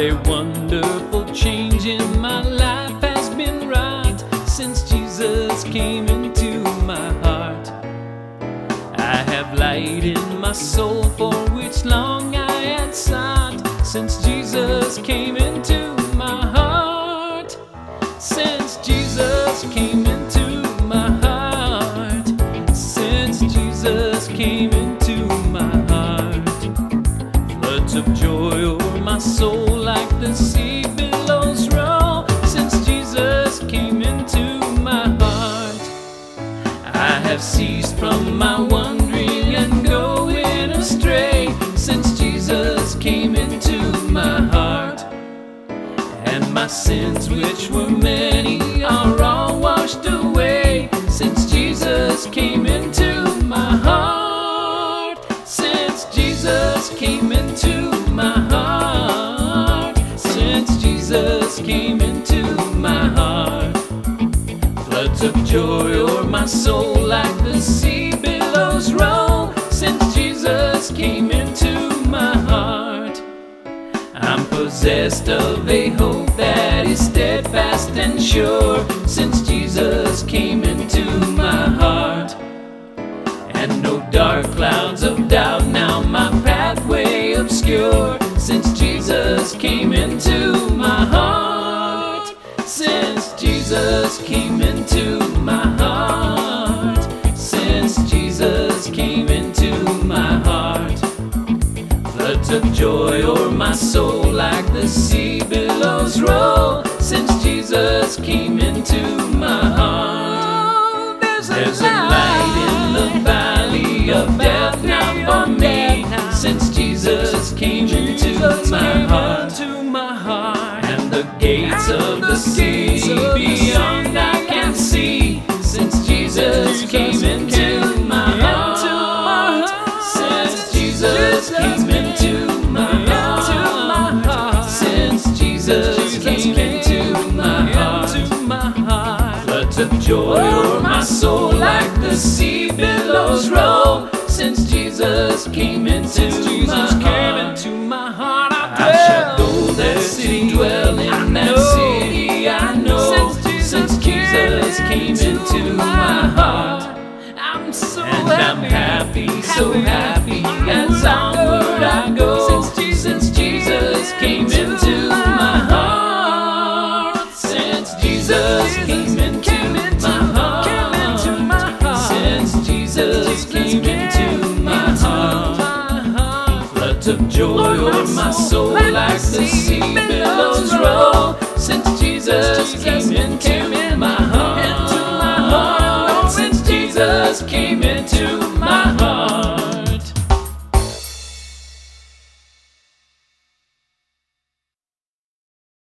a wonderful change in my life has been wrought since Jesus came into my heart. I have light in my soul for which long I had sought since Jesus came into my heart. Since Jesus came into my wandering and going astray since Jesus came into my heart. And my sins, which were many, are all washed away since Jesus came into my heart. Since Jesus came into my heart. Since Jesus came into my heart. Floods of joy o'er my soul like the sea billows roll since Jesus came into my heart. I'm possessed of a hope that is steadfast and sure since Jesus came into my heart. And no dark clouds of doubt now my pathway obscure since Jesus came into my heart. Since Jesus came into of joy o'er my soul like the sea billows roll since Jesus came into my heart. There's a light in the valley of death now for me since Jesus came into my heart. And the gates of the sea beyond I can see since Jesus came into of joy o'er my soul like the sea billows roll. Since Jesus came into my heart. I shall go there, city, dwell in that city. I know since Jesus came into my heart. I'm so And I'm happy, so happy Jesus came into my heart. Floods of joy o'er my soul like the sea billows roll. Since Jesus came into my heart. Since Jesus came into